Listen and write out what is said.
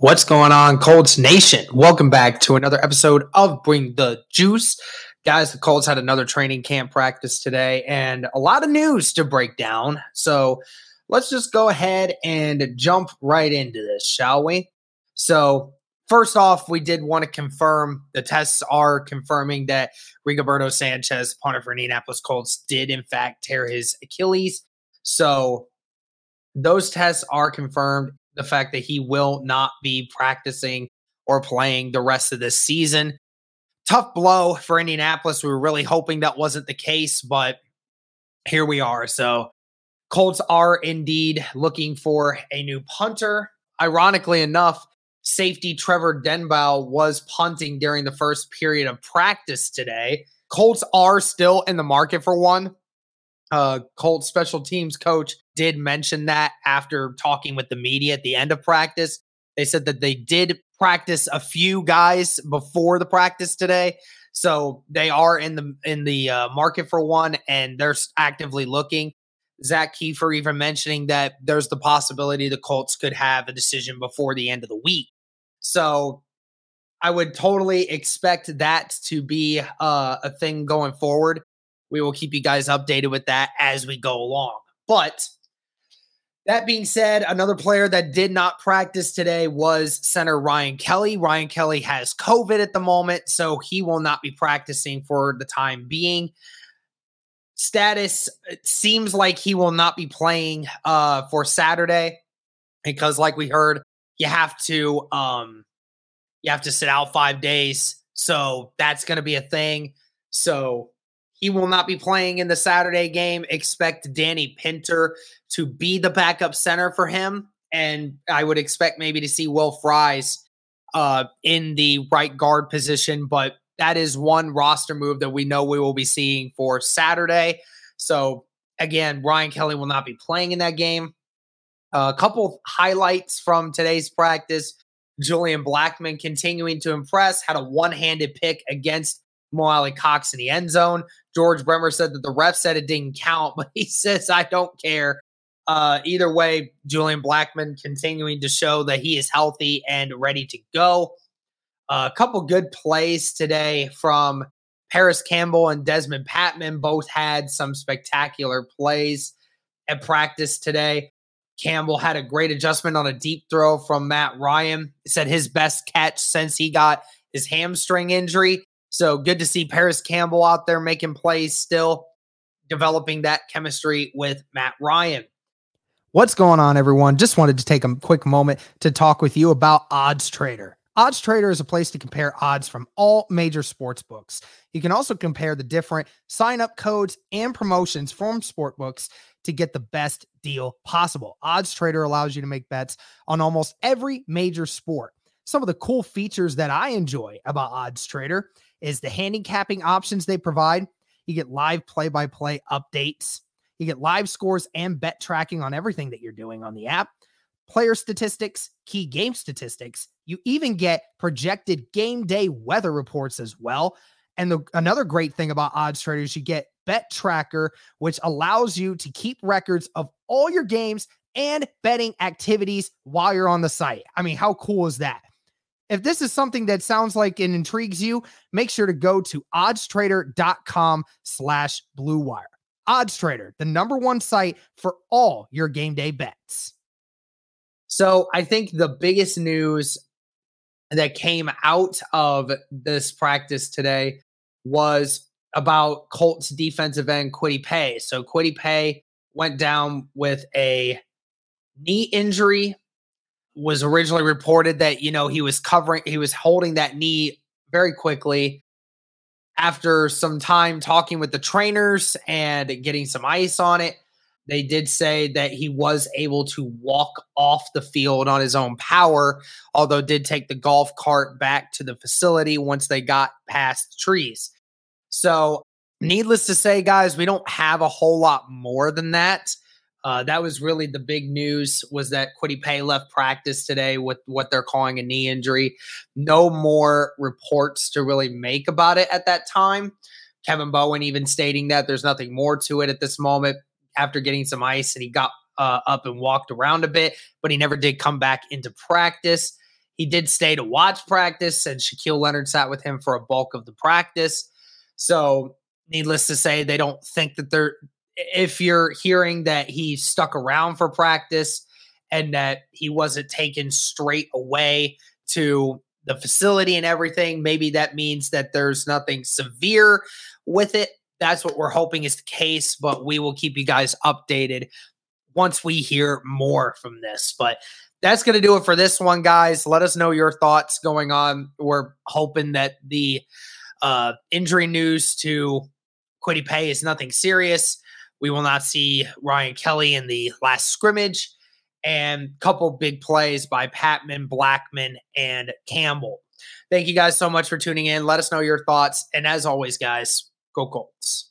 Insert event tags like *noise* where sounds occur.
What's going on, Colts Nation? Welcome back to another episode of Bring the Juice. Guys, the Colts had another training camp practice today and a lot of news to break down. So let's just go ahead and jump right into this, shall we? So, first off, we did want to confirm the tests are confirming that Rigoberto Sanchez, punter for Indianapolis Colts, did in fact tear his Achilles. So, those tests are confirmed the fact that he will not be practicing or playing the rest of this season. Tough blow for Indianapolis. We were really hoping that wasn't the case, but here we are. So, Colts are indeed looking for a new punter. Ironically enough, safety Trevor Denbow was punting during the first period of practice today. Colts are still in the market for one. Uh, Colts special teams coach did mention that after talking with the media at the end of practice. They said that they did practice a few guys before the practice today. So they are in the in the uh, market for one, and they're actively looking. Zak Keefer even mentioning that there's the possibility the Colts could have a decision before the end of the week. So I would totally expect that to be uh, a thing going forward. We will keep you guys updated with that as we go along. But that being said, another player that did not practice today was center Ryan Kelly. Ryan Kelly has COVID at the moment, so he will not be practicing for the time being. Status seems like he will not be playing uh, for Saturday because, like we heard, you have to um, you have to sit out five days, so that's going to be a thing. So he will not be playing in the Saturday game. Expect Danny Pinter to be the backup center for him. And I would expect maybe to see Will Fries uh, in the right guard position. But that is one roster move that we know we will be seeing for Saturday. So again, Ryan Kelly will not be playing in that game. Uh, a couple highlights from today's practice. Julian Blackmon continuing to impress, had a one handed pick against Mo Alie-Cox in the end zone. George Bremer said that the ref said it didn't count, *laughs* but he says, I don't care. Uh, either way, Julian Blackmon continuing to show that he is healthy and ready to go. Uh, a couple good plays today from Parris Campbell and Dezmon Patmon. Both had some spectacular plays at practice today. Campbell had a great adjustment on a deep throw from Matt Ryan. He said his best catch since he got his hamstring injury. So good to see Parris Campbell out there making plays still, developing that chemistry with Matt Ryan. What's going on, everyone? Just wanted to take a quick moment to talk with you about Odds Trader. Odds Trader is a place to compare odds from all major sports books. You can also compare the different sign up codes and promotions from sport books to get the best deal possible. Odds Trader allows you to make bets on almost every major sport. Some of the cool features that I enjoy about Odds Trader is the handicapping options they provide. You get live play by play updates. You get live scores and bet tracking on everything that you're doing on the app, player statistics, key game statistics. You even get projected game day weather reports as well. And the, another great thing about odds traders, you get Bet Tracker, which allows you to keep records of all your games and betting activities while you're on the site. I mean, how cool is that? If this is something that sounds like it intrigues you, make sure to go to oddstrader.com slash blue wire. OddsTrader, the number one site for all your game day bets. So I think the biggest news that came out of this practice today was about Colts defensive end Kwity Paye. So Kwity Paye went down with a knee injury. Was originally reported that you know he was covering, he was holding that knee very quickly. After some time talking with the trainers and getting some ice on it, they did say that he was able to walk off the field on his own power, although did take the golf cart back to the facility once they got past the trees. So, needless to say, guys, we don't have a whole lot more than that. Uh, that was really the big news was that Kwity Paye left practice today with what they're calling a knee injury. No more reports to really make about it at that time. Kevin Bowen even stating that there's nothing more to it at this moment after getting some ice and he got uh, up and walked around a bit, but he never did come back into practice. He did stay to watch practice, and Shaquille Leonard sat with him for a bulk of the practice. So, needless to say, they don't think that they're. If you're hearing that he stuck around for practice and that he wasn't taken straight away to the facility and everything, maybe that means that there's nothing severe with it that's what we're hoping is the case, but we will keep you guys updated once we hear more from this. But that's going to do it for this one, guys. Let us know your thoughts going on. We're hoping that the uh, injury news to Kwity Paye is nothing serious. We will not see Ryan Kelly in the last scrimmage and a couple big plays by Patmon, Blackmon, and Campbell. Thank you guys so much for tuning in. Let us know your thoughts. And as always, guys, Go Colts.